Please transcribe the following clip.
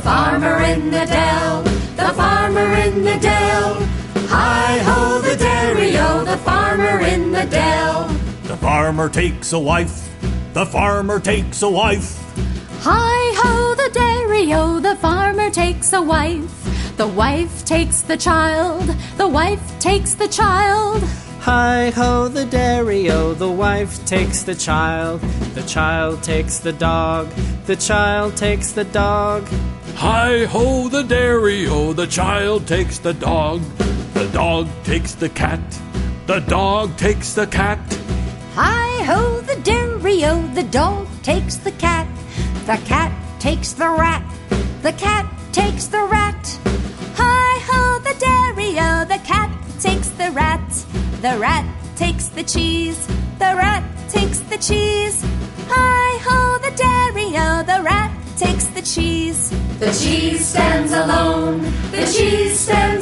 farmer in the dell, the farmer in the dell. Hi ho, the dairy-o, the farmer in the dell. The farmer takes a wife, the farmer takes a wife. Hi ho, the dairy-o, the farmer takes a wife. The wife takes the child, the wife takes the child. Hi ho, the dairy-o, the wife takes the child. The child takes the dog, the child takes the dog. Hi ho, the dairy-o, the child takes the dog. The dog takes the cat, the dog takes the cat. Hi ho, the dairy-o, the dog takes the cat. The cat takes the rat, the cat takes the rat. Hi ho, the dairy-o, the cat takes the rat. The rat takes the cheese, the rat takes the cheese. Hi ho, the dairy-o, the rat takes the cheese. The cheese stands alone, the cheese stands.